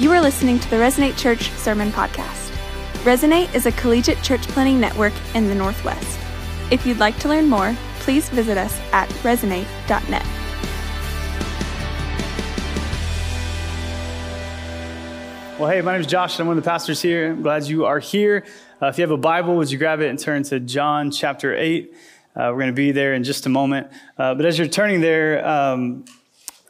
You are listening to the Resonate Church Sermon Podcast. Resonate is a collegiate church planting network in the Northwest. If you'd like to learn more, please visit us at resonate.net. Well, hey, my name is Josh, and I'm one of the pastors here. I'm glad you are here. Uh, if you have a Bible, would you grab it and turn to John chapter 8? Uh, we're going to be there in just a moment. Uh, but as you're turning there, um,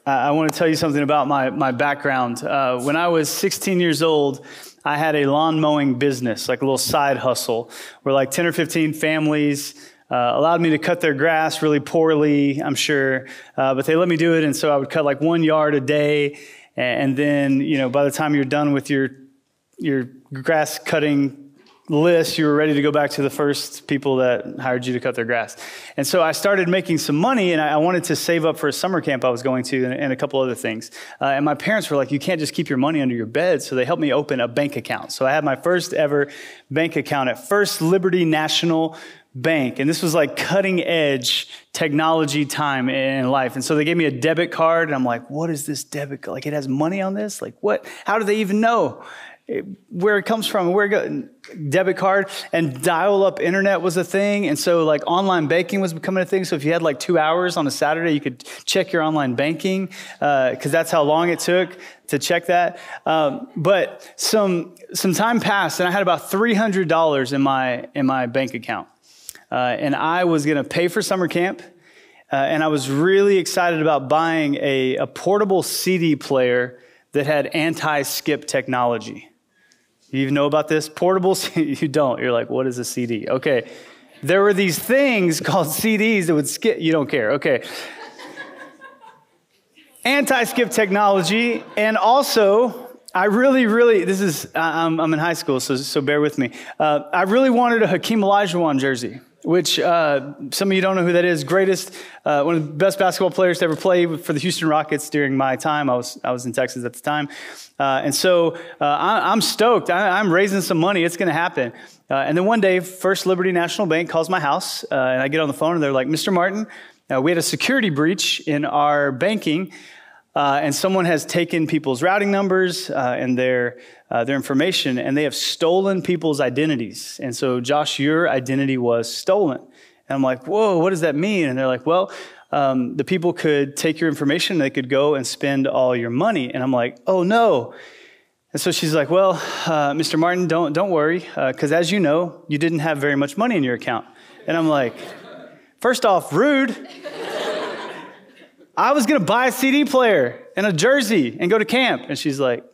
I want to tell you something about my, my background. Uh, when I was 16 years old, I had a lawn mowing business, like a little side hustle, where like 10 or 15 families uh, allowed me to cut their grass really poorly, I'm sure, uh, but they let me do it. And so I would cut like one yard a day. And then, you know, by the time you're done with your, your grass cutting list, you were ready to go back to the first people that hired you to cut their grass. And so I started making some money and I wanted to save up for a summer camp I was going to and, a couple other things. Uh, and my parents were like, you can't just keep your money under your bed. So they helped me open a bank account. So I had my first ever bank account at First Liberty National Bank. And this was like cutting edge technology time in life. And so they gave me a debit card and I'm like, what is this debit? Like it has money on this? Like what? How do they even know? Where it comes from, where goes, debit card and dial up internet was a thing. And so like online banking was becoming a thing. So if you had like two hours on a Saturday, you could check your online banking, because uh, that's how long it took to check that. Um, but some, some time passed and I had about $300 in my, in my bank account. Uh, and I was going to pay for summer camp. Uh, and I was really excited about buying a, a portable CD player that had anti skip technology. You even know about this? Portables? you don't. You're like, what is a CD? Okay. There were these things called CDs that would skip. You don't care. Okay. Anti skip technology. And also, I really, really, this is, I'm, I'm in high school, so, so bear with me. Uh, I really wanted a Hakeem Olajuwon jersey which uh, some of you don't know who that is. Greatest, uh, one of the best basketball players to ever play for the Houston Rockets during my time. I was I was in Texas at the time, uh, and so uh, I, am stoked. I, am raising some money. It's going to happen. Uh, and then one day, First Liberty National Bank calls my house, uh, and I get on the phone, and they're like, "Mr. Martin, we had a security breach in our banking." And someone has taken people's routing numbers and their, uh, their information, and they have stolen people's identities. And so, Josh, your identity was stolen. And I'm like, whoa, what does that mean? And they're like, well, um, the people could take your information, they could go and spend all your money. And I'm like, oh no. And so she's like, well, uh, Mr. Martin, don't, don't worry, because uh, as you know, you didn't have very much money in your account. And I'm like, first off, rude. I was going to buy a CD player and a jersey and go to camp. And she's like,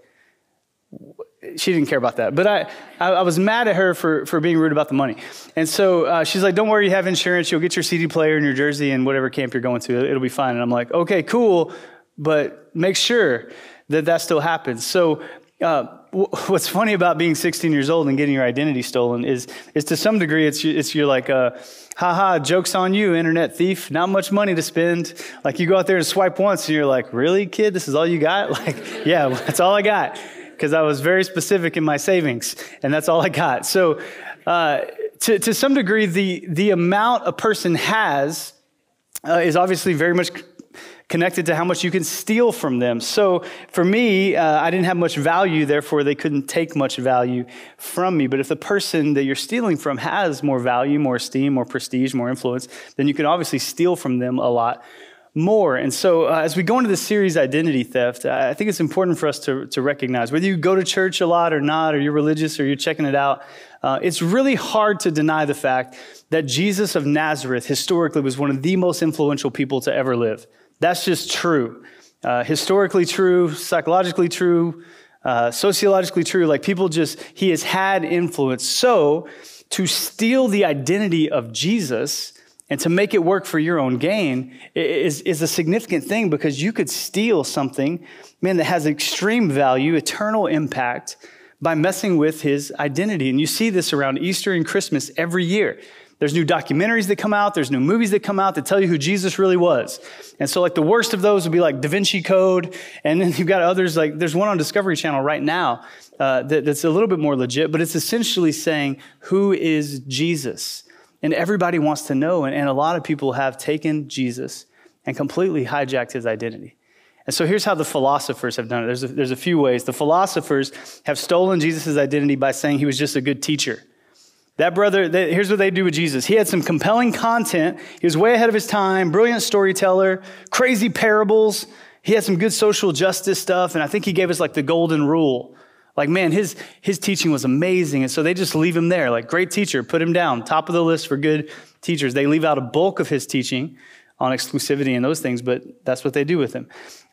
she didn't care about that. But I, I, was mad at her for, for being rude about the money. And so uh, she's like, don't worry, you have insurance. You'll get your CD player and your jersey and whatever camp you're going to. It'll be fine. And I'm like, okay, cool. But make sure that that still happens. So uh, what's funny about being 16 years old and getting your identity stolen is, is to some degree, it's, it's you're like, uh, haha, joke's on you, internet thief. Not much money to spend. Like you go out there and swipe once and you're like, really, kid? This is all you got? Like, yeah, that's all I got. Because I was very specific in my savings and that's all I got. So, uh, to, to some degree, the, the amount a person has uh, is obviously very much connected to how much you can steal from them. So for me, uh, I didn't have much value, therefore they couldn't take much value from me. But if the person that you're stealing from has more value, more esteem, more prestige, more influence, then you can obviously steal from them a lot more. And so, uh, as we go into the series Identity Theft, I think it's important for us to, to recognize whether you go to church a lot or not, or you're religious or you're checking it out, uh, it's really hard to deny the fact that Jesus of Nazareth historically was one of the most influential people to ever live. That's just true. Uh, historically true, psychologically true, uh, sociologically true. Like people just, he has had influence. So to steal the identity of Jesus and to make it work for your own gain is, is a significant thing because you could steal something, man, that has extreme value, eternal impact by messing with his identity. And you see this around Easter and Christmas every year. There's new documentaries that come out. There's new movies that come out that tell you who Jesus really was. And so, like, the worst of those would be like Da Vinci Code. And then you've got others, like, there's one on Discovery Channel right now uh, that, that's a little bit more legit, but it's essentially saying, who is Jesus? And everybody wants to know. And, and a lot of people have taken Jesus and completely hijacked his identity. And so here's how the philosophers have done it. There's a, there's a few ways. The philosophers have stolen Jesus' identity by saying he was just a good teacher. That brother, they, here's what they do with Jesus. He had some compelling content. He was way ahead of his time, brilliant storyteller, crazy parables. He had some good social justice stuff. And I think he gave us like the golden rule. Like, man, his, his teaching was amazing. And so they just leave him there. Like, great teacher, put him down, top of the list for good teachers. They leave out a bulk of his teaching on exclusivity and those things, but that's what they do with him.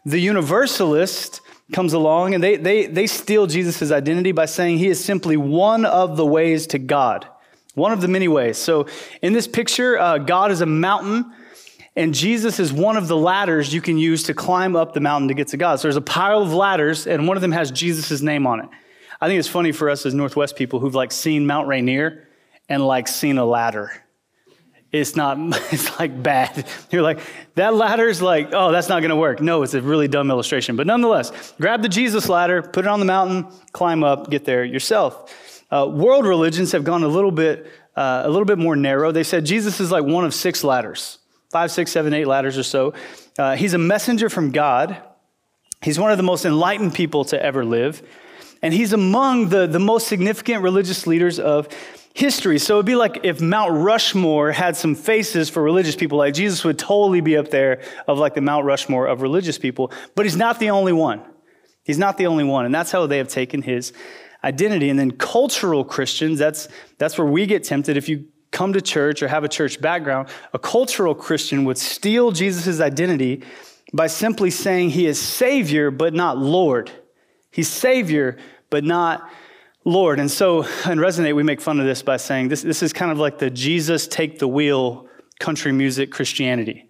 The universalist comes along and they, they, they steal Jesus' identity by saying he is simply one of the ways to God, one of the many ways. So in this picture, uh, God is a mountain and Jesus is one of the ladders you can use to climb up the mountain to get to God. So there's a pile of ladders and one of them has Jesus' name on it. I think it's funny for us as Northwest people who've like seen Mount Rainier and like seen a ladder it's not, it's like bad. You're like, that ladder is like, oh, that's not going to work. No, it's a really dumb illustration. But nonetheless, grab the Jesus ladder, put it on the mountain, climb up, get there yourself. Uh, world religions have gone a little bit, uh, a little bit more narrow. They said Jesus is like one of six ladders, five, six, seven, eight ladders or so. Uh, he's a messenger from God. He's one of the most enlightened people to ever live. And he's among the, the most significant religious leaders of history. So it'd be like if Mount Rushmore had some faces for religious people, like Jesus would totally be up there of like the Mount Rushmore of religious people. But he's not the only one. He's not the only one. And that's how they have taken his identity. And then cultural Christians, that's, that's where we get tempted. If you come to church or have a church background, a cultural Christian would steal Jesus' identity by simply saying he is Savior, but not Lord. He's Savior, but not Lord. And so in Resonate, we make fun of this by saying this, this is kind of like the Jesus take the wheel country music Christianity.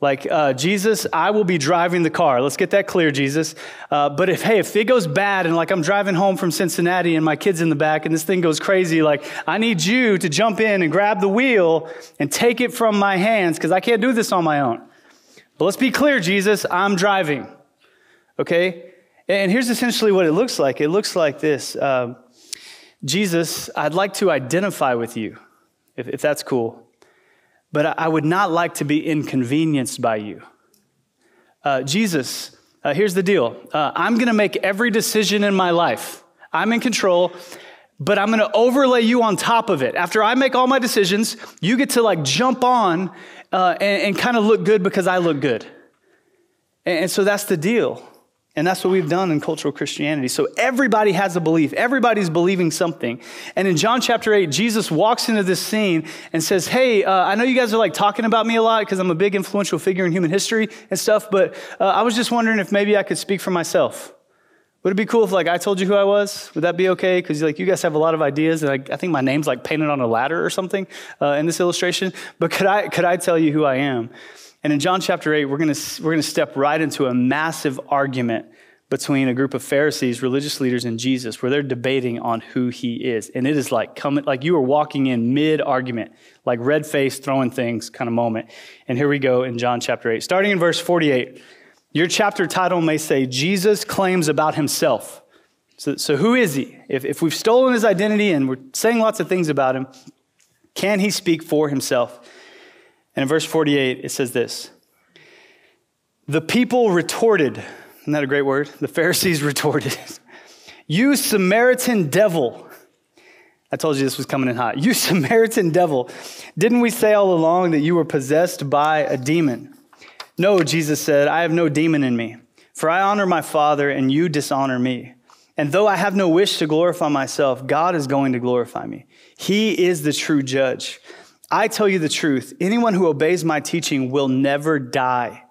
Like, uh, Jesus, I will be driving the car. Let's get that clear, Jesus. Uh, but if, hey, if it goes bad and like I'm driving home from Cincinnati and my kid's in the back and this thing goes crazy, like I need you to jump in and grab the wheel and take it from my hands because I can't do this on my own. But let's be clear, Jesus, I'm driving. Okay? And here's essentially what it looks like it looks like this um, Jesus, I'd like to identify with you, if, if that's cool, but I would not like to be inconvenienced by you. Uh, Jesus, uh, here's the deal uh, I'm going to make every decision in my life, I'm in control. But I'm to overlay you on top of it. After I make all my decisions, you get to like jump on uh, and, and kind of look good because I look good. And, and so that's the deal. And that's what we've done in cultural Christianity. So everybody has a belief. Everybody's believing something. And in John chapter 8, Jesus walks into this scene and says, Hey, uh, I know you guys are like talking about me a lot because I'm a big influential figure in human history and stuff, but uh, I was just wondering if maybe I could speak for myself. Would it be cool if like I told you who I was? Would that be okay? Because like you guys have a lot of ideas, and I, I think my name's like painted on a ladder or something uh, in this illustration. But could I could I tell you who I am? And in John chapter 8, we're going to we're going to step right into a massive argument between a group of Pharisees, religious leaders, and Jesus, where they're debating on who he is. And it is like coming, like you are walking in mid argument, like red face, throwing things kind of moment. And here we go in John chapter 8. Starting in verse 48, your chapter title may say, Jesus claims about himself. So, so who is he? If, if we've stolen his identity and we're saying lots of things about him, can he speak for himself? And in verse 48, it says this The people retorted, isn't that a great word? The Pharisees retorted, You Samaritan devil. I told you this was coming in hot. You Samaritan devil. Didn't we say all along that you were possessed by a demon? No, Jesus said, I have no demon in me. For I honor my Father, and you dishonor me. And though I have no wish to glorify myself, God is going to glorify me. He is the true judge. I tell you the truth anyone who obeys my teaching will never die.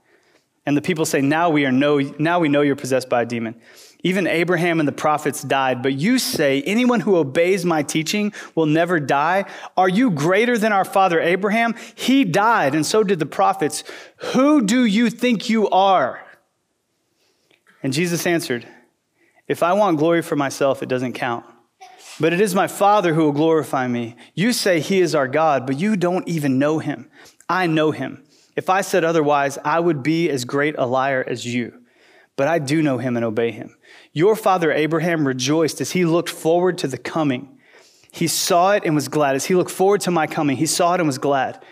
And the people say, Now we, are know, now we know you're possessed by a demon. Even Abraham and the prophets died, but you say, Anyone who obeys my teaching will never die. Are you greater than our father Abraham? He died, and so did the prophets. Who do you think you are? And Jesus answered, If I want glory for myself, it doesn't count. But it is my Father who will glorify me. You say he is our God, but you don't even know him. I know him. If I said otherwise, I would be as great a liar as you. But I do know him and obey him. Your father Abraham rejoiced as he looked forward to the coming. He saw it and was glad. As he looked forward to my coming, he saw it and was glad.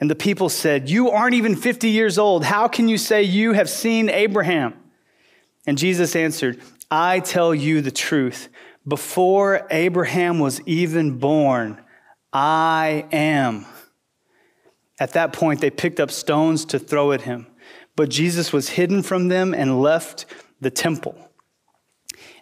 And the people said, You aren't even 50 years old. How can you say you have seen Abraham? And Jesus answered, I tell you the truth. Before Abraham was even born, I am. At that point, they picked up stones to throw at him. But Jesus was hidden from them and left the temple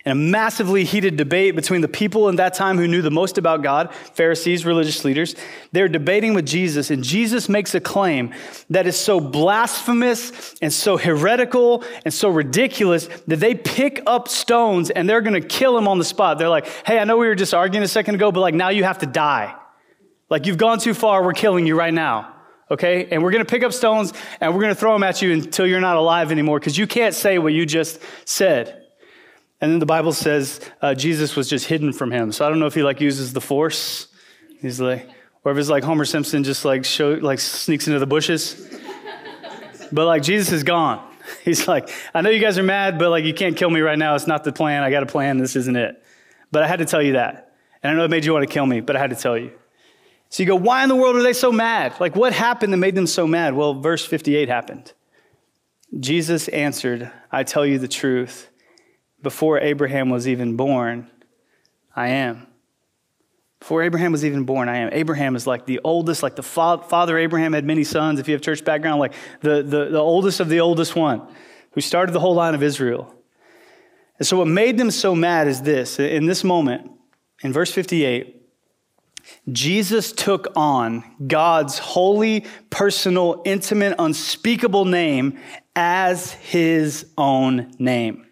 in a massively heated debate between the people in that time who knew the most about God, Pharisees, religious leaders. They're debating with Jesus, and Jesus makes a claim that is so blasphemous and so heretical and so ridiculous that they pick up stones and they're going to kill him on the spot. They're like, hey, I know we were just arguing a second ago, but like now you have to die. Like you've gone too far, we're killing you right now. Okay? And we're going to pick up stones and we're going to throw them at you until you're not alive anymore because you can't say what you just said. And then the Bible says uh, Jesus was just hidden from him. So I don't know if he like uses the force. He's like, or if it's like Homer Simpson just like show, like sneaks into the bushes. but like Jesus is gone. He's like, I know you guys are mad, but like you can't kill me right now. It's not the plan. I got a plan. This isn't it. But I had to tell you that. And I know it made you want to kill me, but I had to tell you. So you go, why in the world are they so mad? Like what happened that made them so mad? Well, verse 58 happened. Jesus answered, I tell you the truth before Abraham was even born, I am. Before Abraham was even born, I am. Abraham is like the oldest, like the father Abraham had many sons. If you have church background, like the, the, the oldest of the oldest one who started the whole line of Israel. And so, what made them so mad is this in this moment, in verse 58, Jesus took on God's holy, personal, intimate, unspeakable name as his own name.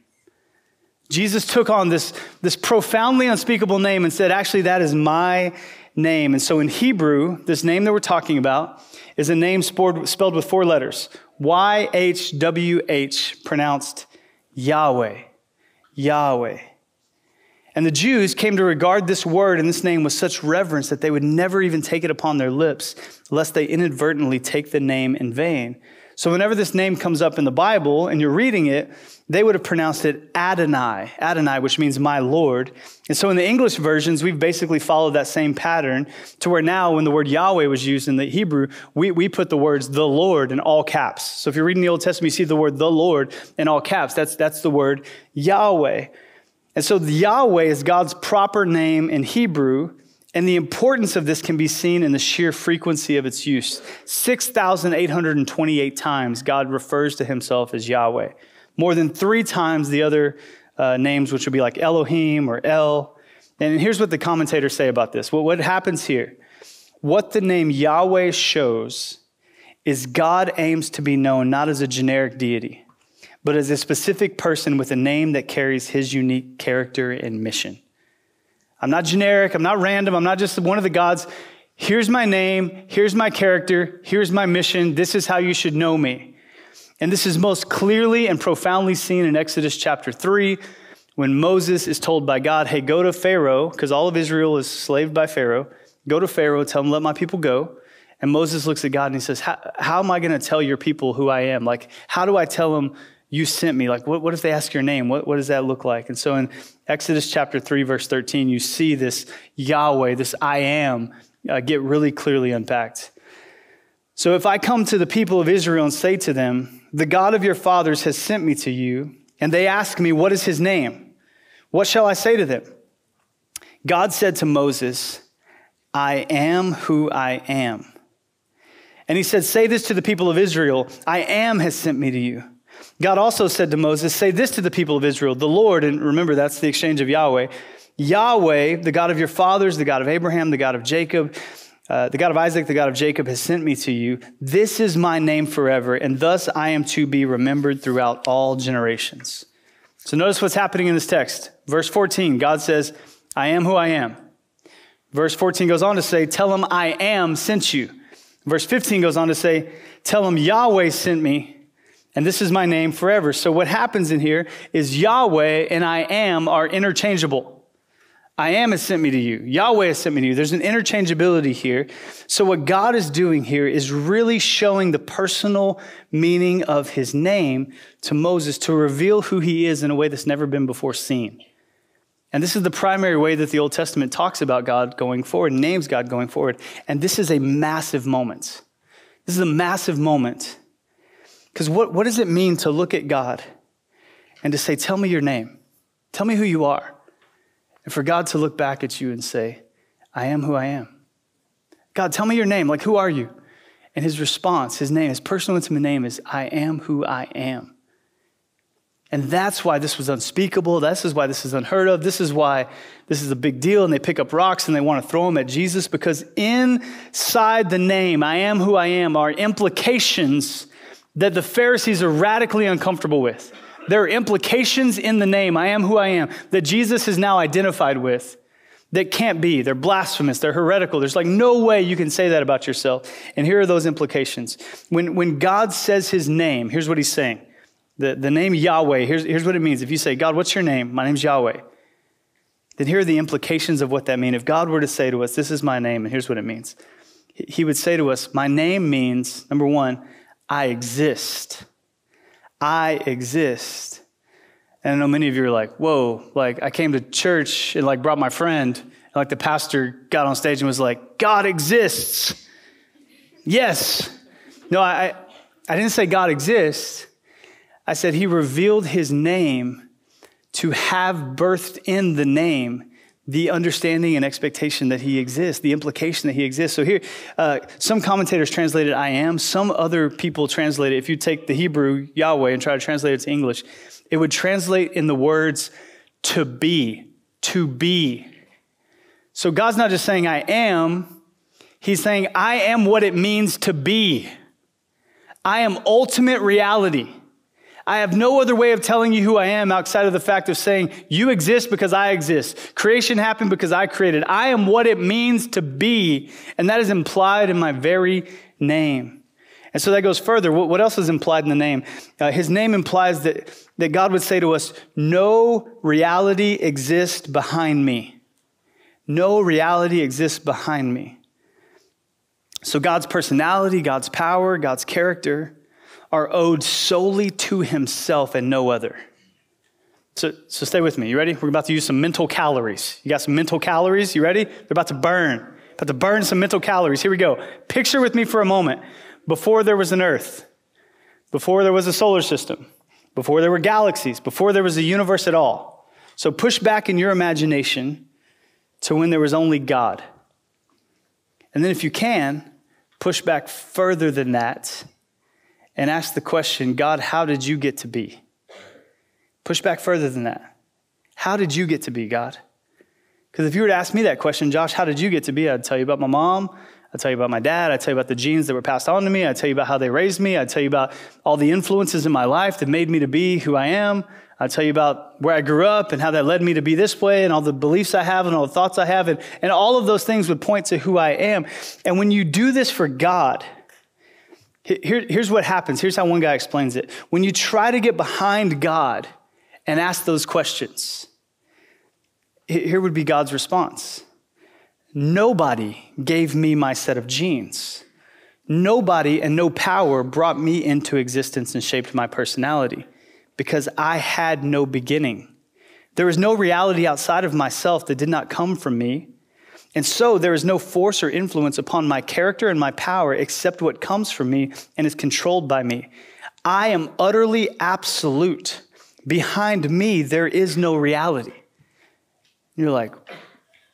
Jesus took on this, this profoundly unspeakable name and said, Actually, that is my name. And so in Hebrew, this name that we're talking about is a name spelled with four letters Y H W H, pronounced Yahweh. Yahweh. And the Jews came to regard this word and this name with such reverence that they would never even take it upon their lips, lest they inadvertently take the name in vain. So, whenever this name comes up in the Bible and you're reading it, they would have pronounced it Adonai, Adonai, which means my Lord. And so in the English versions, we've basically followed that same pattern to where now when the word Yahweh was used in the Hebrew, we, we put the words the Lord in all caps. So if you're reading the Old Testament, you see the word the Lord in all caps. That's, that's the word Yahweh. And so Yahweh is God's proper name in Hebrew. And the importance of this can be seen in the sheer frequency of its use. 6,828 times God refers to himself as Yahweh more than three times the other uh, names, which would be like Elohim or El. And here's what the commentators say about this. Well, what happens here? What the name Yahweh shows is God aims to be known not as a generic deity, but as a specific person with a name that carries his unique character and mission. I'm not generic, I'm not random, I'm not just one of the gods. Here's my name, here's my character, here's my mission, this is how you should know me. And this is most clearly and profoundly seen in Exodus chapter 3 when Moses is told by God, hey, go to Pharaoh, because all of Israel is slaved by Pharaoh. Go to Pharaoh, tell him, let my people go. And Moses looks at God and he says, How, how am I going to tell your people who I am? Like, how do I tell them you sent me? Like, what, what if they ask your name? What, what does that look like? And so in Exodus chapter 3, verse 13, you see this Yahweh, this I am, uh, get really clearly unpacked. So if I come to the people of Israel and say to them, the God of your fathers has sent me to you, and they ask me, What is his name? What shall I say to them? God said to Moses, I am who I am. And he said, Say this to the people of Israel I am has sent me to you. God also said to Moses, Say this to the people of Israel the Lord, and remember that's the exchange of Yahweh, Yahweh, the God of your fathers, the God of Abraham, the God of Jacob, uh, the God of Isaac, the God of Jacob, has sent me to you. This is my name forever, and thus I am to be remembered throughout all generations. So notice what's happening in this text. Verse 14, God says, I am who I am. Verse 14 goes on to say, Tell them I am sent you. Verse 15 goes on to say, Tell them Yahweh sent me, and this is my name forever. So what happens in here is Yahweh and I am are interchangeable. I am has sent me to you. Yahweh has sent me to you. There's an interchangeability here. So, what God is doing here is really showing the personal meaning of his name to Moses to reveal who he is in a way that's never been before seen. And this is the primary way that the Old Testament talks about God going forward, names God going forward. And this is a massive moment. This is a massive moment. Because what, what does it mean to look at God and to say, Tell me your name, tell me who you are? And for God to look back at you and say, I am who I am. God, tell me your name. Like, who are you? And his response, his name, his personal intimate name is, I am who I am. And that's why this was unspeakable. This is why this is unheard of. This is why this is a big deal. And they pick up rocks and they want to throw them at Jesus because inside the name, I am who I am, are implications that the Pharisees are radically uncomfortable with. There are implications in the name, I am who I am, that Jesus is now identified with that can't be. They're blasphemous, they're heretical. There's like no way you can say that about yourself. And here are those implications. When, when God says his name, here's what he's saying the, the name Yahweh, here's, here's what it means. If you say, God, what's your name? My name's Yahweh. Then here are the implications of what that means. If God were to say to us, This is my name, and here's what it means, he would say to us, My name means, number one, I exist. I exist. And I know many of you are like, whoa, like I came to church and like brought my friend, and like the pastor got on stage and was like, God exists. Yes. No, I, I didn't say God exists. I said he revealed his name to have birthed in the name the understanding and expectation that he exists, the implication that he exists. So here, uh, some commentators translated I am, some other people translate it. If you take the Hebrew Yahweh and try to translate it to English, it would translate in the words to be, to be. So God's not just saying I am, He's saying I am what it means to be. I am ultimate reality. I have no other way of telling you who I am outside of the fact of saying, You exist because I exist. Creation happened because I created. I am what it means to be, and that is implied in my very name. And so that goes further. What else is implied in the name? Uh, his name implies that, that God would say to us, No reality exists behind me. No reality exists behind me. So God's personality, God's power, God's character, are owed solely to himself and no other. So, so stay with me. You ready? We're about to use some mental calories. You got some mental calories? You ready? They're about to burn. About to burn some mental calories. Here we go. Picture with me for a moment. Before there was an earth, before there was a solar system, before there were galaxies, before there was a universe at all. So push back in your imagination to when there was only God. And then, if you can, push back further than that and ask the question God, how did you get to be? Push back further than that. How did you get to be, God? Because if you were to ask me that question, Josh, how did you get to be? I'd tell you about my mom. I'd tell you about my dad. I'd tell you about the genes that were passed on to me. I'd tell you about how they raised me. I'd tell you about all the influences in my life that made me to be who I am. I'd tell you about where I grew up and how that led me to be this way and all the beliefs I have and all the thoughts I have. And, and all of those things would point to who I am. And when you do this for God, here, here's what happens. Here's how one guy explains it. When you try to get behind God and ask those questions, here would be God's response Nobody gave me my set of genes. Nobody and no power brought me into existence and shaped my personality because I had no beginning. There was no reality outside of myself that did not come from me. And so there is no force or influence upon my character and my power except what comes from me and is controlled by me. I am utterly absolute. Behind me, there is no reality. You're like,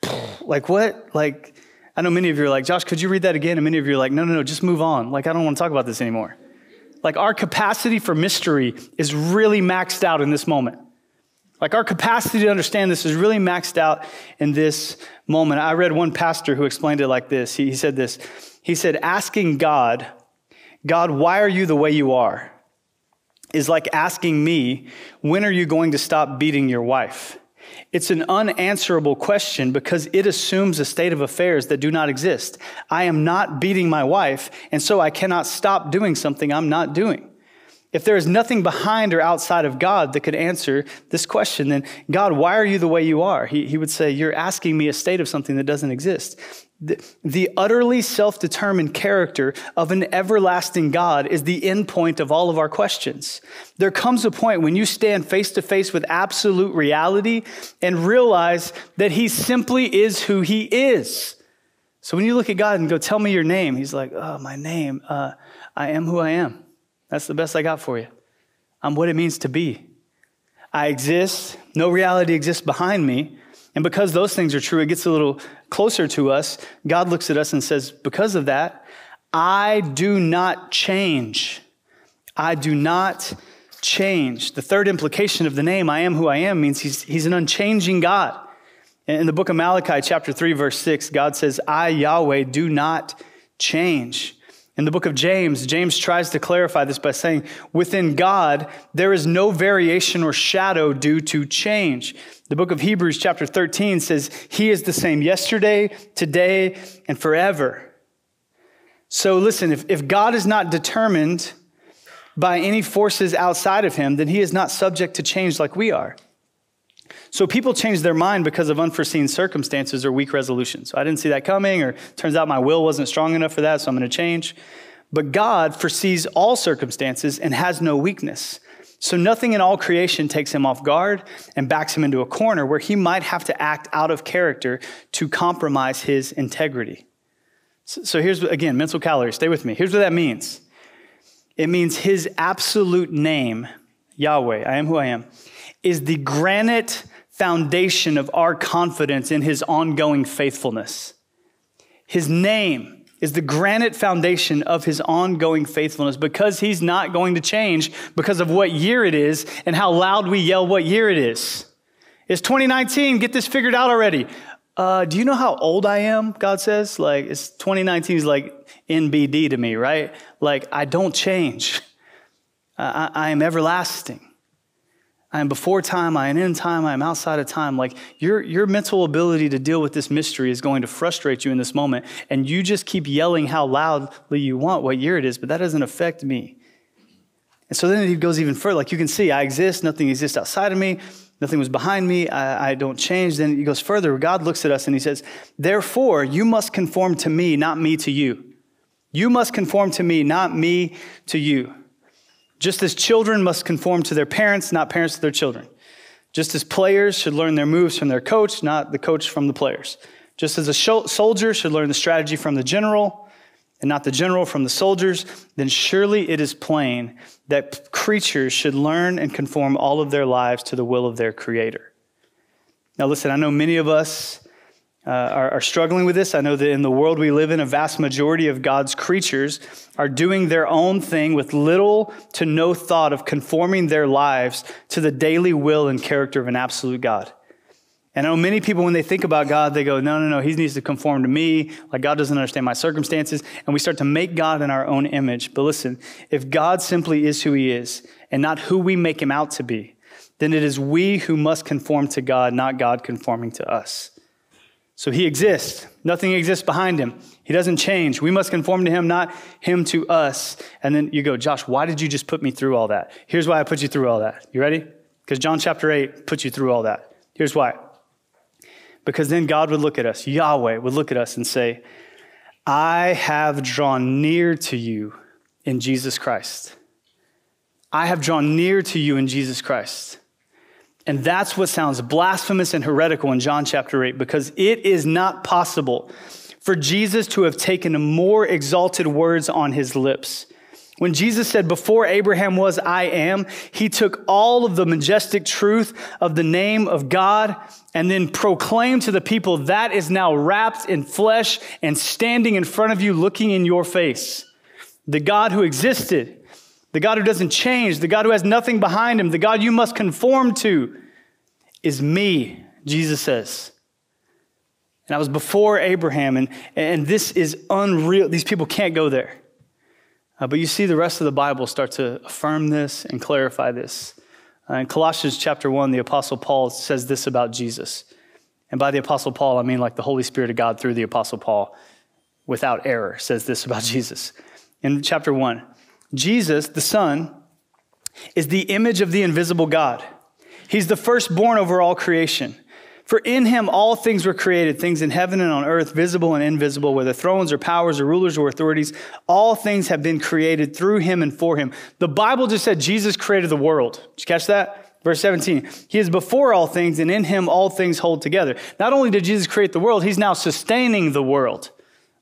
like what? Like, I know many of you are like, Josh, could you read that again? And many of you are like, no, no, no, just move on. Like, I don't want to talk about this anymore. Like, our capacity for mystery is really maxed out in this moment. Like our capacity to understand this is really maxed out in this moment. I read one pastor who explained it like this. He, he said this. He said, asking God, God, why are you the way you are? Is like asking me, when are you going to stop beating your wife? It's an unanswerable question because it assumes a state of affairs that do not exist. I am not beating my wife, and so I cannot stop doing something I'm not doing. If there is nothing behind or outside of God that could answer this question, then God, why are you the way you are? He, he would say, You're asking me a state of something that doesn't exist. The, the utterly self determined character of an everlasting God is the end point of all of our questions. There comes a point when you stand face to face with absolute reality and realize that He simply is who He is. So when you look at God and go, tell me your name, he's like, oh, my name, uh, I am who I am. That's the best I got for you. I'm what it means to be. I exist. No reality exists behind me. And because those things are true, it gets a little closer to us. God looks at us and says, because of that, I do not change. I do not change. The third implication of the name, I am who I am, means he's, he's an unchanging God. In the book of Malachi, chapter 3, verse 6, God says, I, Yahweh, do not change. In the book of James, James tries to clarify this by saying, within God, there is no variation or shadow due to change. The book of Hebrews, chapter 13, says, He is the same yesterday, today, and forever. So listen, if, if God is not determined by any forces outside of Him, then He is not subject to change like we are. So people change their mind because of unforeseen circumstances or weak resolutions. So I didn't see that coming, or turns out my will wasn't strong enough for that, so I'm going to change. But God foresees all circumstances and has no weakness. So nothing in all creation takes him off guard and backs him into a corner where he might have to act out of character to compromise his integrity. So here's, again, mental calories. Stay with me. Here's what that means it means his absolute name, Yahweh, I am who I am, is the granite foundation of our confidence in his ongoing faithfulness. His name is the granite foundation of his ongoing faithfulness because he's not going to change because of what year it is and how loud we yell what year it is. It's 2019. Get this figured out already. Uh, do you know how old I am? God says. Like, it's 2019 is like NBD to me, right? Like, I don't change. I, I am everlasting. I am before time, I am in time, I am outside of time. Like your, your mental ability to deal with this mystery is going to frustrate you in this moment. And you just keep yelling how loudly you want what year it is, but that doesn't affect me. And so then he goes even further. Like you can see, I exist, nothing exists outside of me, nothing was behind me, I, I don't change. Then he goes further. God looks at us and he says, Therefore, you must conform to me, not me to you. You must conform to me, not me to you. Just as children must conform to their parents, not parents to their children. Just as players should learn their moves from their coach, not the coach from the players. Just as a soldier should learn the strategy from the general and not the general from the soldiers, then surely it is plain that creatures should learn and conform all of their lives to the will of their creator. Now, listen, I know many of us uh, are, are struggling with this. I know that in the world we live in, a vast majority of God's creatures are doing their own thing with little to no thought of conforming their lives to the daily will and character of an absolute God. And I know many people, when they think about God, they go, no, no, no, he needs to conform to me. Like God doesn't understand my circumstances. And we start to make God in our own image. But listen, if God simply is who he is and not who we make him out to be, then it is we who must conform to God, not God conforming to us. So he exists. Nothing exists behind him. He doesn't change. We must conform to him, not him to us. And then you go, Josh, why did you just put me through all that? Here's why I put you through all that. You ready? Because John chapter 8 puts you through all that. Here's why. Because then God would look at us, Yahweh would look at us and say, I have drawn near to you in Jesus Christ. I have drawn near to you in Jesus Christ. And that's what sounds blasphemous and heretical in John chapter 8, because it is not possible for Jesus to have taken more exalted words on his lips. When Jesus said, Before Abraham was, I am, he took all of the majestic truth of the name of God and then proclaimed to the people, That is now wrapped in flesh and standing in front of you, looking in your face. The God who existed the God who doesn't change, the God who has nothing behind him, the God you must conform to is me, Jesus says. And I was before Abraham, and, and this is unreal. These people can't go there. Uh, but you see the rest of the Bible start to affirm this and clarify this. Uh, in Colossians chapter 1, the Apostle Paul says this about Jesus. And by the Apostle Paul, I mean like the Holy Spirit of God through the Apostle Paul, without error, says this about Jesus. In chapter 1, Jesus, the Son, is the image of the invisible God. He's the firstborn over all creation. For in him all things were created, things in heaven and on earth, visible and invisible, whether thrones or powers or rulers or authorities. All things have been created through him and for him. The Bible just said Jesus created the world. Did you catch that? Verse 17. He is before all things, and in him all things hold together. Not only did Jesus create the world, he's now sustaining the world.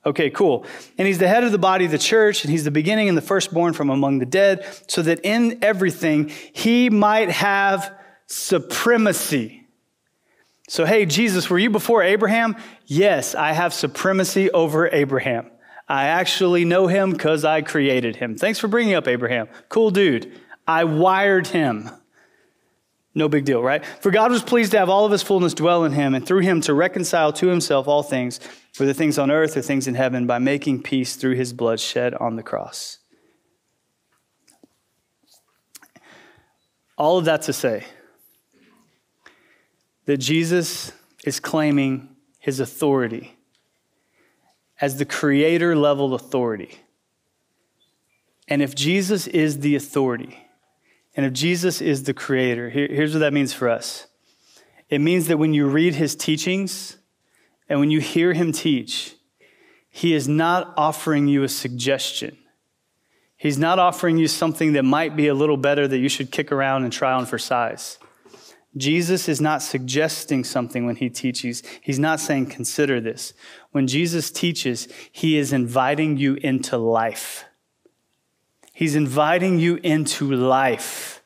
Okay, cool. And he's the head of the body of the church, and he's the beginning and the firstborn from among the dead, so that in everything he might have supremacy. So, hey, Jesus, were you before Abraham? Yes, I have supremacy over Abraham. I actually know him because I created him. Thanks for bringing up Abraham. Cool dude. I wired him. No big deal, right? For God was pleased to have all of his fullness dwell in him, and through him to reconcile to himself all things, whether things on earth or things in heaven, by making peace through his blood shed on the cross. All of that to say that Jesus is claiming his authority as the creator level authority. And if Jesus is the authority, and if Jesus is the creator, here, here's what that means for us it means that when you read his teachings and when you hear him teach, he is not offering you a suggestion. He's not offering you something that might be a little better that you should kick around and try on for size. Jesus is not suggesting something when he teaches. He's not saying, consider this. When Jesus teaches, he is inviting you into life. He's inviting you into life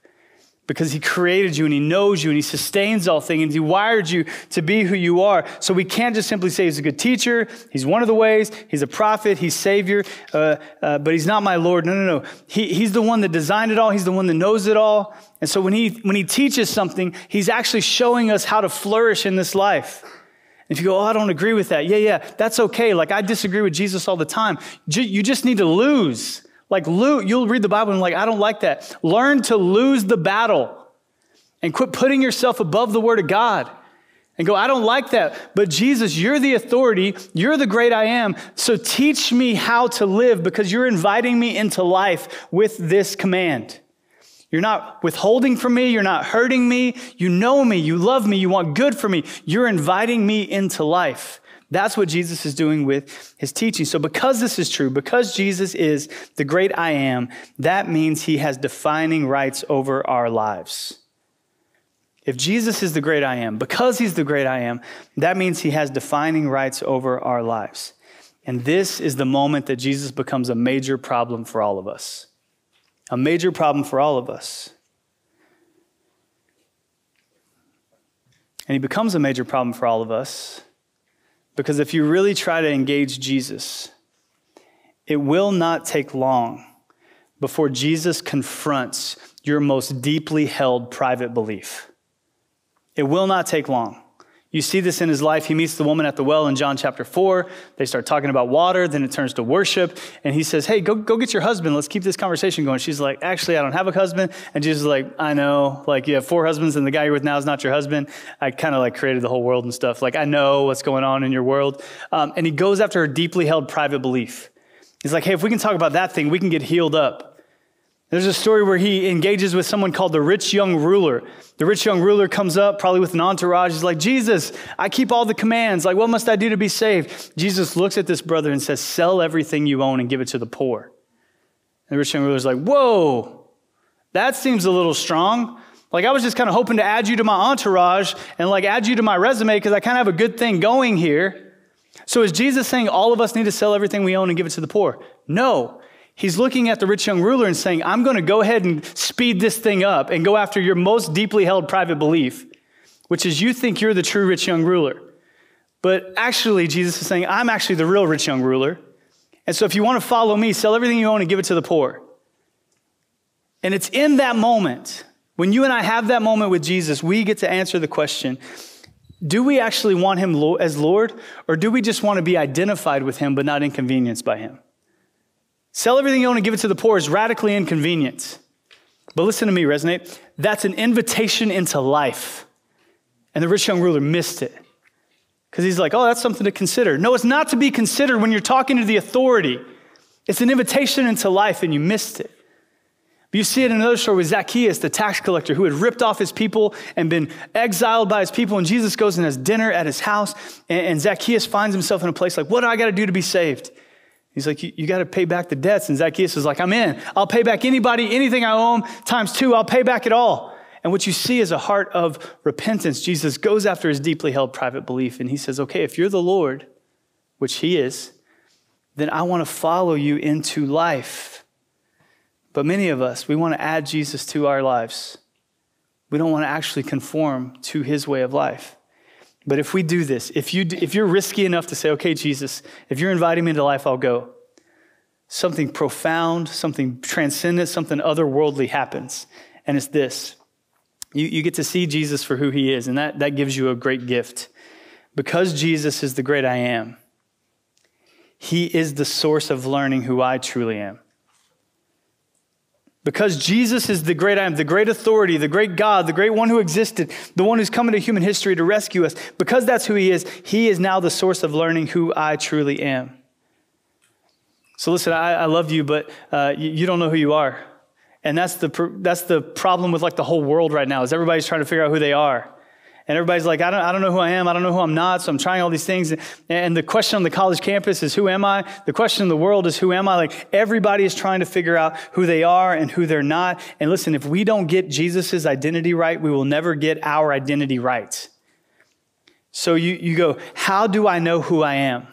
because he created you and he knows you and he sustains all things and he wired you to be who you are. So we can't just simply say he's a good teacher, he's one of the ways, he's a prophet, he's savior, uh, uh, but he's not my Lord. No, no, no. He, he's the one that designed it all, he's the one that knows it all. And so when he, when he teaches something, he's actually showing us how to flourish in this life. If you go, oh, I don't agree with that. Yeah, yeah, that's okay. Like I disagree with Jesus all the time. You just need to lose. Like, Luke, you'll read the Bible and like, I don't like that. Learn to lose the battle and quit putting yourself above the Word of God and go, I don't like that. But Jesus, you're the authority. You're the great I am. So teach me how to live because you're inviting me into life with this command. You're not withholding from me. You're not hurting me. You know me. You love me. You want good for me. You're inviting me into life. That's what Jesus is doing with his teaching. So, because this is true, because Jesus is the great I am, that means he has defining rights over our lives. If Jesus is the great I am, because he's the great I am, that means he has defining rights over our lives. And this is the moment that Jesus becomes a major problem for all of us. A major problem for all of us. And he becomes a major problem for all of us because if you really try to engage Jesus, it will not take long before Jesus confronts your most deeply held private belief. It will not take long. You see this in his life. He meets the woman at the well in John chapter 4. They start talking about water, then it turns to worship. And he says, Hey, go, go get your husband. Let's keep this conversation going. She's like, Actually, I don't have a husband. And Jesus is like, I know. Like, you have four husbands, and the guy you're with now is not your husband. I kind of like created the whole world and stuff. Like, I know what's going on in your world. Um, and he goes after her deeply held private belief. He's like, Hey, if we can talk about that thing, we can get healed up. There's a story where he engages with someone called the rich young ruler. The rich young ruler comes up, probably with an entourage. He's like, Jesus, I keep all the commands. Like, what must I do to be saved? Jesus looks at this brother and says, Sell everything you own and give it to the poor. And the rich young ruler's like, Whoa, that seems a little strong. Like, I was just kind of hoping to add you to my entourage and like add you to my resume because I kind of have a good thing going here. So is Jesus saying all of us need to sell everything we own and give it to the poor? No. He's looking at the rich young ruler and saying, I'm going to go ahead and speed this thing up and go after your most deeply held private belief, which is you think you're the true rich young ruler. But actually, Jesus is saying, I'm actually the real rich young ruler. And so if you want to follow me, sell everything you own and give it to the poor. And it's in that moment, when you and I have that moment with Jesus, we get to answer the question do we actually want him as Lord, or do we just want to be identified with him but not inconvenienced by him? Sell everything you own and give it to the poor is radically inconvenient. But listen to me, resonate. That's an invitation into life. And the rich young ruler missed it. Because he's like, oh, that's something to consider. No, it's not to be considered when you're talking to the authority. It's an invitation into life, and you missed it. But you see it in another story with Zacchaeus, the tax collector, who had ripped off his people and been exiled by his people. And Jesus goes and has dinner at his house. And, Zacchaeus finds himself in a place like, what do I got to do to be saved? He's like, you, you got to pay back the debts. And Zacchaeus is like, I'm in. I'll pay back anybody, anything I owe them times two. I'll pay back it all. And what you see is a heart of repentance. Jesus goes after his deeply held private belief and he says, okay, if you're the Lord, which he is, then I want to follow you into life. But many of us, we want to add Jesus to our lives. We don't want to actually conform to his way of life. But if we do this, if, you, if you're risky enough to say, okay, Jesus, if you're inviting me into life, I'll go, something profound, something transcendent, something otherworldly happens. And it's this you, you get to see Jesus for who he is, and that, that gives you a great gift. Because Jesus is the great I am, he is the source of learning who I truly am. Because Jesus is the great I am, the great authority, the great God, the great one who existed, the one who's come into human history to rescue us, because that's who he is, he is now the source of learning who I truly am. So listen, I, I love you, but uh, you, you don't know who you are. And that's the, that's the problem with like the whole world right now is everybody's trying to figure out who they are. And everybody's like, I don't, I don't know who I am. I don't know who I'm not. So I'm trying all these things. And the question on the college campus is, who am I? The question in the world is, who am I? Like everybody is trying to figure out who they are and who they're not. And listen, if we don't get Jesus' identity right, we will never get our identity right. So you, you go, how do I know who I am?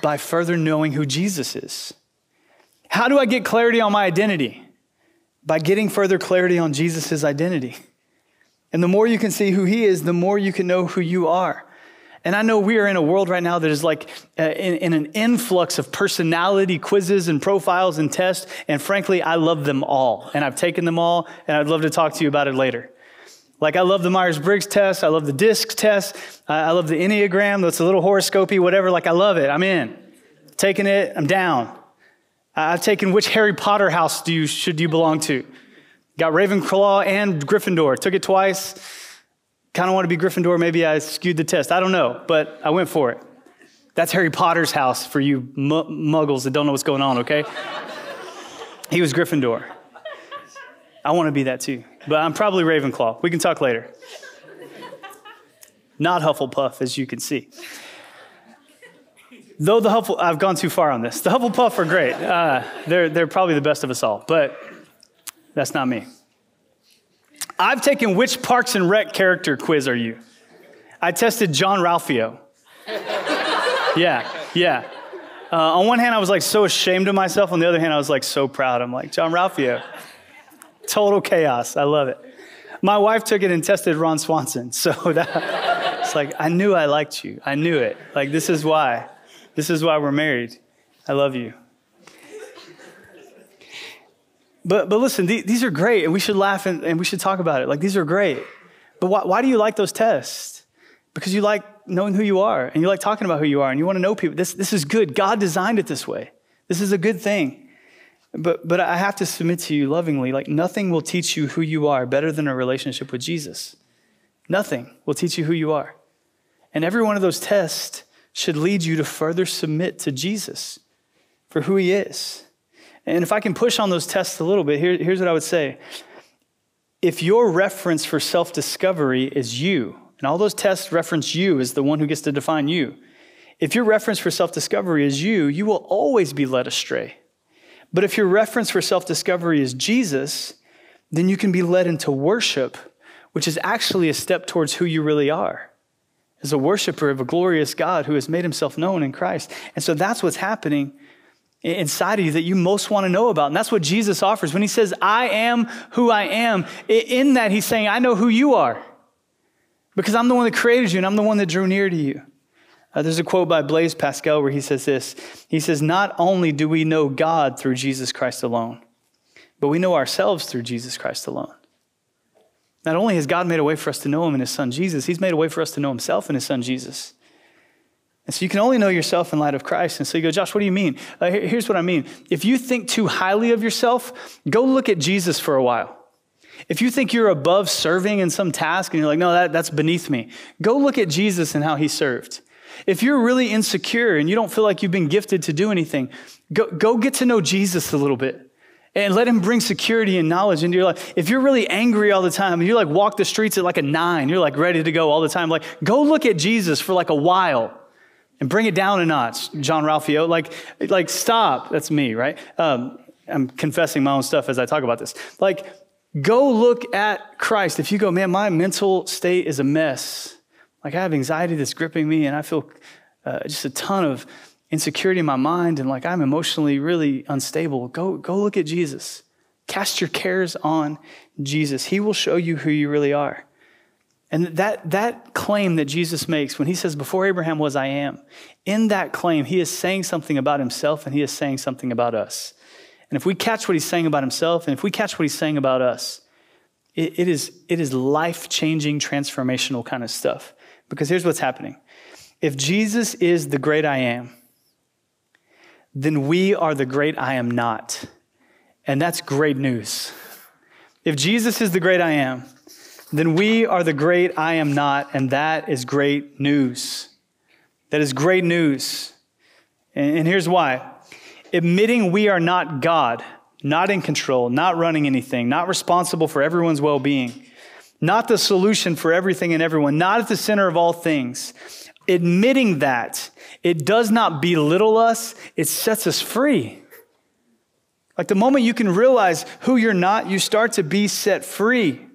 By further knowing who Jesus is. How do I get clarity on my identity? By getting further clarity on Jesus' identity. And the more you can see who he is, the more you can know who you are. And I know we are in a world right now that is like uh, in, in, an influx of personality quizzes and profiles and tests. And frankly, I love them all. And I've taken them all, and I'd love to talk to you about it later. Like, I love the Myers Briggs test. I love the DISC test. I love the Enneagram. That's a little horoscopy, whatever. Like, I love it. I'm in. Taking it, I'm down. I've taken which Harry Potter house do you, should you belong to? Got Ravenclaw and Gryffindor. Took it twice. Kind of want to be Gryffindor. Maybe I skewed the test. I don't know, but I went for it. That's Harry Potter's house for you muggles that don't know what's going on, okay? he was Gryffindor. I want to be that too, but I'm probably Ravenclaw. We can talk later. Not Hufflepuff, as you can see. Though the Huffle, I've gone too far on this. The Hufflepuff are great. Uh, they're, they're probably the best of us all, but that's not me. I've taken which Parks and Rec character quiz are you? I tested Jean-Ralphio. yeah, yeah. Uh, on one hand, I was like so ashamed of myself. On the other hand, I was like so proud. I'm like, Jean-Ralphio. Total chaos. I love it. My wife took it and tested Ron Swanson. So that, it's like, I knew I liked you. I knew it. Like, this is why. This is why we're married. I love you. But, but listen, th- these are great, and we should laugh and, and, we should talk about it. Like, these are great. But why, why do you like those tests? Because you like knowing who you are, and you like talking about who you are, and you want to know people. This, this is good. God designed it this way. This is a good thing. But, but I have to submit to you lovingly like, nothing will teach you who you are better than a relationship with Jesus. Nothing will teach you who you are. And every one of those tests should lead you to further submit to Jesus for who he is. And if I can push on those tests a little bit, here, here's what I would say. If your reference for self discovery is you, and all those tests reference you as the one who gets to define you, if your reference for self discovery is you, you will always be led astray. But if your reference for self discovery is Jesus, then you can be led into worship, which is actually a step towards who you really are as a worshiper of a glorious God who has made himself known in Christ. And so that's what's happening inside of you that you most want to know about. And that's what Jesus offers. When he says, I am who I am, in that he's saying, I know who you are because I'm the one that created you and I'm the one that drew near to you. Uh, there's a quote by Blaise Pascal where he says this He says, Not only do we know God through Jesus Christ alone, but we know ourselves through Jesus Christ alone. Not only has God made a way for us to know him in his son Jesus, he's made a way for us to know himself in his son Jesus. And so you can only know yourself in light of Christ. And so you go, Josh, what do you mean? Uh, here's what I mean. If you think too highly of yourself, go look at Jesus for a while. If you think you're above serving in some task and you're like, no, that, that's beneath me, go look at Jesus and how he served. If you're really insecure and you don't feel like you've been gifted to do anything, go, go get to know Jesus a little bit and let him bring security and knowledge into your life. If you're really angry all the time, you like walk the streets at like a nine, you're like ready to go all the time, like go look at Jesus for like a while and bring it down a notch, Jean-Ralphio. Like, like stop. That's me, right? Um, I'm confessing my own stuff as I talk about this. Like, go look at Christ. If you go, man, my mental state is a mess. Like, I have anxiety that's gripping me, and I feel uh, just a ton of insecurity in my mind and like I'm emotionally really unstable, go, go look at Jesus. Cast your cares on Jesus. He will show you who you really are. And that, that claim that Jesus makes when he says, Before Abraham was, I am, in that claim, he is saying something about himself and he is saying something about us. And if we catch what he's saying about himself and if we catch what he's saying about us, it, it is, it is life changing, transformational kind of stuff. Because here's what's happening if Jesus is the great I am, then we are the great I am not. And that's great news. If Jesus is the great I am, then we are the great I am not, and that is great news. That is great news. And, here's why admitting we are not God, not in control, not running anything, not responsible for everyone's well being, not the solution for everything and everyone, not at the center of all things. Admitting that, it does not belittle us, it sets us free. Like the moment you can realize who you're not, you start to be set free.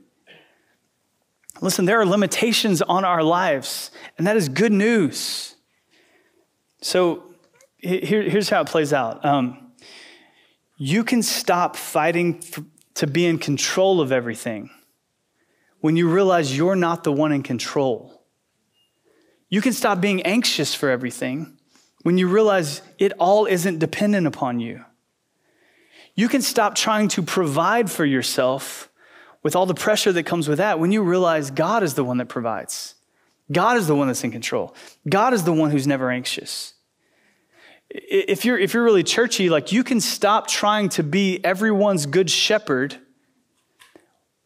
Listen, there are limitations on our lives, and that is good news. So here, here's how it plays out um, you can stop fighting for, to be in control of everything when you realize you're not the one in control. You can stop being anxious for everything when you realize it all isn't dependent upon you. You can stop trying to provide for yourself with all the pressure that comes with that when you realize God is the one that provides. God is the one that's in control. God is the one who's never anxious. If you're, if you're really churchy, like you can stop trying to be everyone's good shepherd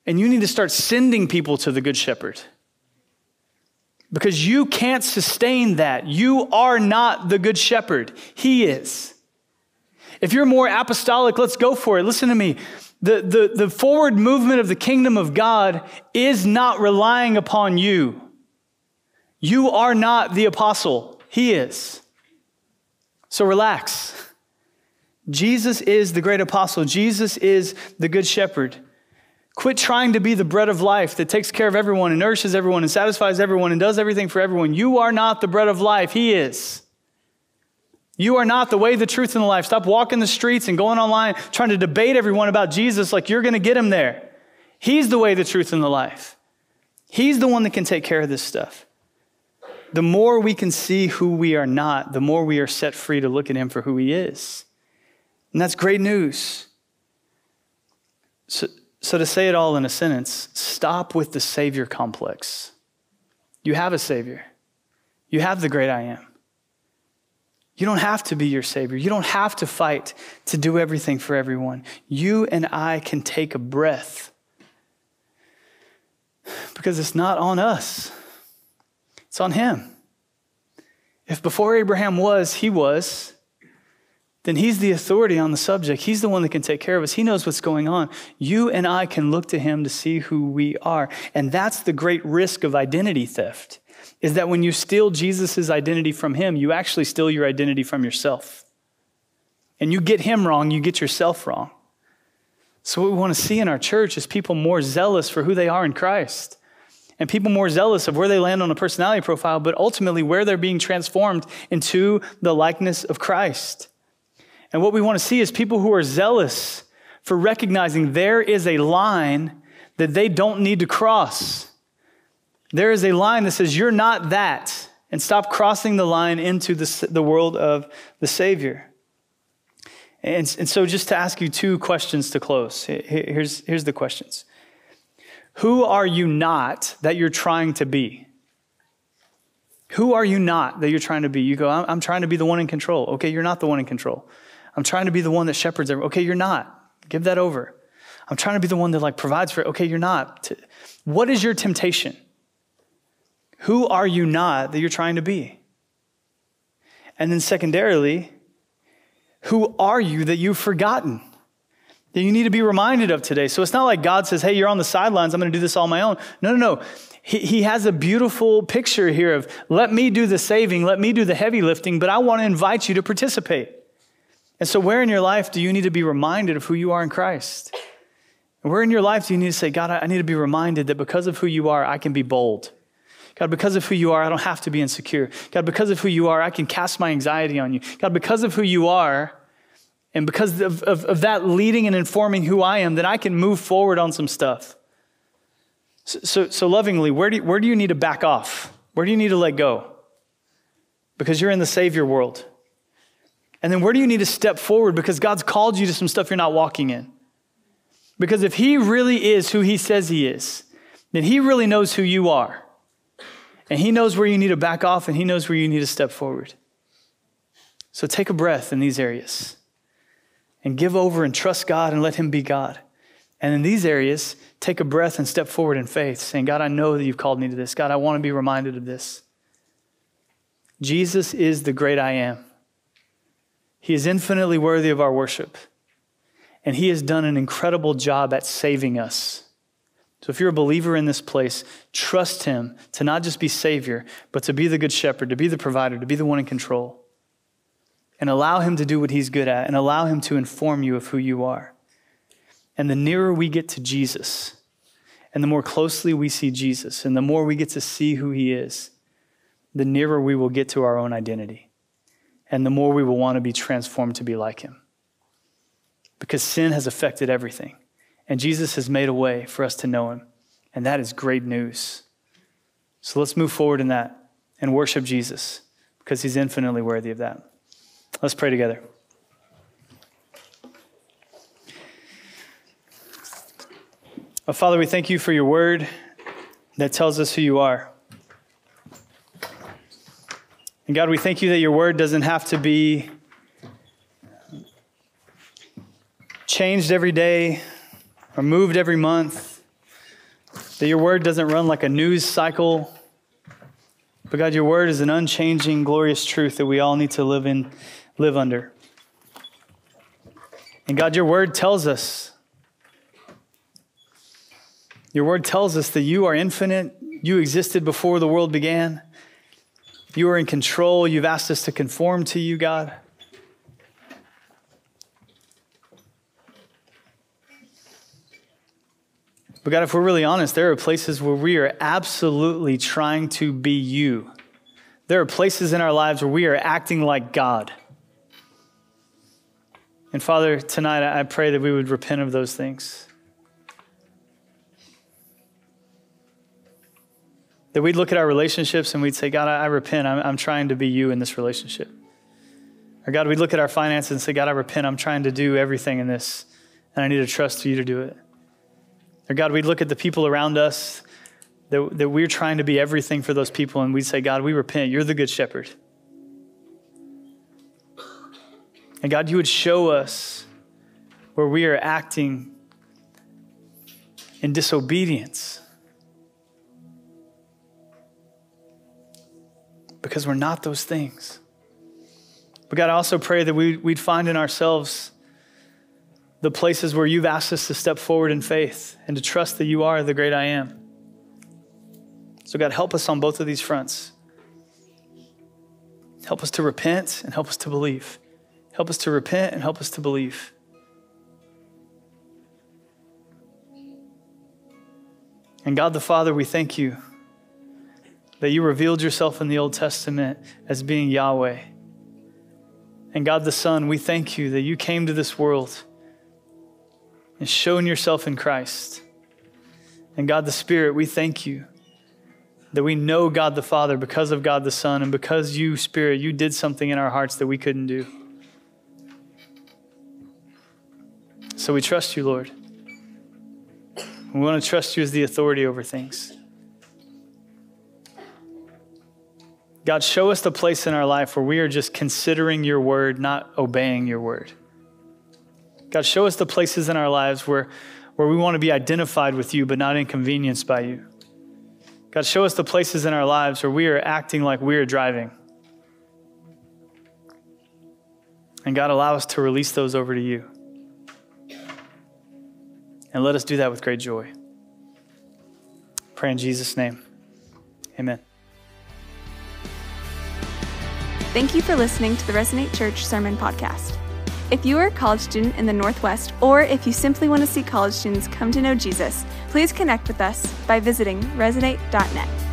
and you need to start sending people to the good shepherd. Because you can't sustain that. You are not the good shepherd, He is. If you're more apostolic, let's go for it. Listen to me. The, the, the forward movement of the kingdom of God is not relying upon you. You are not the apostle, He is. So relax. Jesus is the great apostle, Jesus is the good shepherd. Quit trying to be the bread of life that takes care of everyone and nourishes everyone and satisfies everyone and does everything for everyone. You are not the bread of life, He is. You are not the way, the truth, and the life. Stop walking the streets and going online trying to debate everyone about Jesus like you're going to get him there. He's the way, the truth, and the life. He's the one that can take care of this stuff. The more we can see who we are not, the more we are set free to look at him for who he is. And that's great news. So, so to say it all in a sentence, stop with the Savior complex. You have a Savior, you have the great I am. You don't have to be your Savior. You don't have to fight to do everything for everyone. You and I can take a breath because it's not on us, it's on Him. If before Abraham was, He was, then He's the authority on the subject. He's the one that can take care of us. He knows what's going on. You and I can look to Him to see who we are. And that's the great risk of identity theft is that when you steal Jesus' identity from him, you actually steal your identity from yourself. And you get him wrong, you get yourself wrong. So, what we want to see in our church is people more zealous for who they are in Christ, and people more zealous of where they land on a personality profile, but ultimately where they're being transformed into the likeness of Christ. And what we want to see is people who are zealous for recognizing there is a line that they don't need to cross. There is a line that says, You're not that. And stop crossing the line into the, the world of the Savior. And, and so, just to ask you two questions to close. Here's, here's the questions Who are you not that you're trying to be? Who are you not that you're trying to be? You go, I'm, I'm trying to be the one in control. Okay, you're not the one in control. I'm trying to be the one that shepherds everyone. Okay, you're not. Give that over. I'm trying to be the one that like provides for it. Okay, you're not. What is your temptation? Who are you not that you're trying to be? And then, secondarily, who are you that you've forgotten? That you need to be reminded of today. So it's not like God says, hey, you're on the sidelines, I'm going to do this all my own. No, no, no. He, he has a beautiful picture here of let me do the saving, let me do the heavy lifting, but I want to invite you to participate. And so, where in your life do you need to be reminded of who you are in Christ? Where in your life do you need to say, God, I need to be reminded that because of who you are, I can be bold? God, because of who you are, I don't have to be insecure. God, because of who you are, I can cast my anxiety on you. God, because of who you are, and because of, of, of that leading and informing who I am, then I can move forward on some stuff. So, so, so lovingly, where do, you, where do you need to back off? Where do you need to let go? Because you're in the Savior world. And then where do you need to step forward? Because God's called you to some stuff you're not walking in. Because if He really is who He says He is, then He really knows who you are. And He knows where you need to back off and He knows where you need to step forward. So take a breath in these areas and give over and trust God and let Him be God. And in these areas, take a breath and step forward in faith, saying, God, I know that you've called me to this. God, I want to be reminded of this. Jesus is the great I am. He is infinitely worthy of our worship. And He has done an incredible job at saving us. So if you're a believer in this place, trust Him to not just be Savior, but to be the Good Shepherd, to be the provider, to be the one in control. And allow Him to do what He's good at, and allow Him to inform you of who you are. And the nearer we get to Jesus, and the more closely we see Jesus, and the more we get to see who He is, the nearer we will get to our own identity. And the more we will want to be transformed to be like Him. Because sin has affected everything. And Jesus has made a way for us to know Him. And that is great news. So let's move forward in that and worship Jesus because He's infinitely worthy of that. Let's pray together. Oh, Father, we thank you for your word that tells us who you are. And God, we thank you that your word doesn't have to be changed every day or moved every month, that your word doesn't run like a news cycle. But God, your word is an unchanging, glorious truth that we all need to live in, live under. And God, your word tells us your word tells us that you are infinite. You existed before the world began. You are in control. You've asked us to conform to you, God. But God, if we're really honest, there are places where we are absolutely trying to be you. There are places in our lives where we are acting like God. And Father, tonight I pray that we would repent of those things. That we'd look at our relationships and we'd say, God, I, I repent. I'm, I'm trying to be you in this relationship. Or God, we'd look at our finances and say, God, I repent. I'm trying to do everything in this, and I need to trust you to do it. Or God, we'd look at the people around us that, that we're trying to be everything for those people, and we'd say, God, we repent. You're the good shepherd. And God, you would show us where we are acting in disobedience because we're not those things. But God, I also pray that we, would find in ourselves the places where you've asked us to step forward in faith and to trust that you are the great I am. So, God, help us on both of these fronts. Help us to repent and help us to believe. Help us to repent and help us to believe. And God the Father, we thank you that you revealed yourself in the Old Testament as being Yahweh. And God the Son, we thank you that you came to this world and shown yourself in Christ. And God the Spirit, we thank you that we know God the Father because of God the Son, and because you, Spirit, you did something in our hearts that we couldn't do. So we trust you, Lord. We want to trust you as the authority over things. God, show us the place in our life where we are just considering your word, not obeying your word. God, show us the places in our lives where, where we want to be identified with you, but not inconvenienced by you. God, show us the places in our lives where we are acting like we are driving. And God, allow us to release those over to you. And let us do that with great joy. Pray in Jesus' name. Amen. Thank you for listening to the Resonate Church Sermon Podcast. If you are a college student in the Northwest, or if you simply want to see college students come to know Jesus, please connect with us by visiting resonate.net.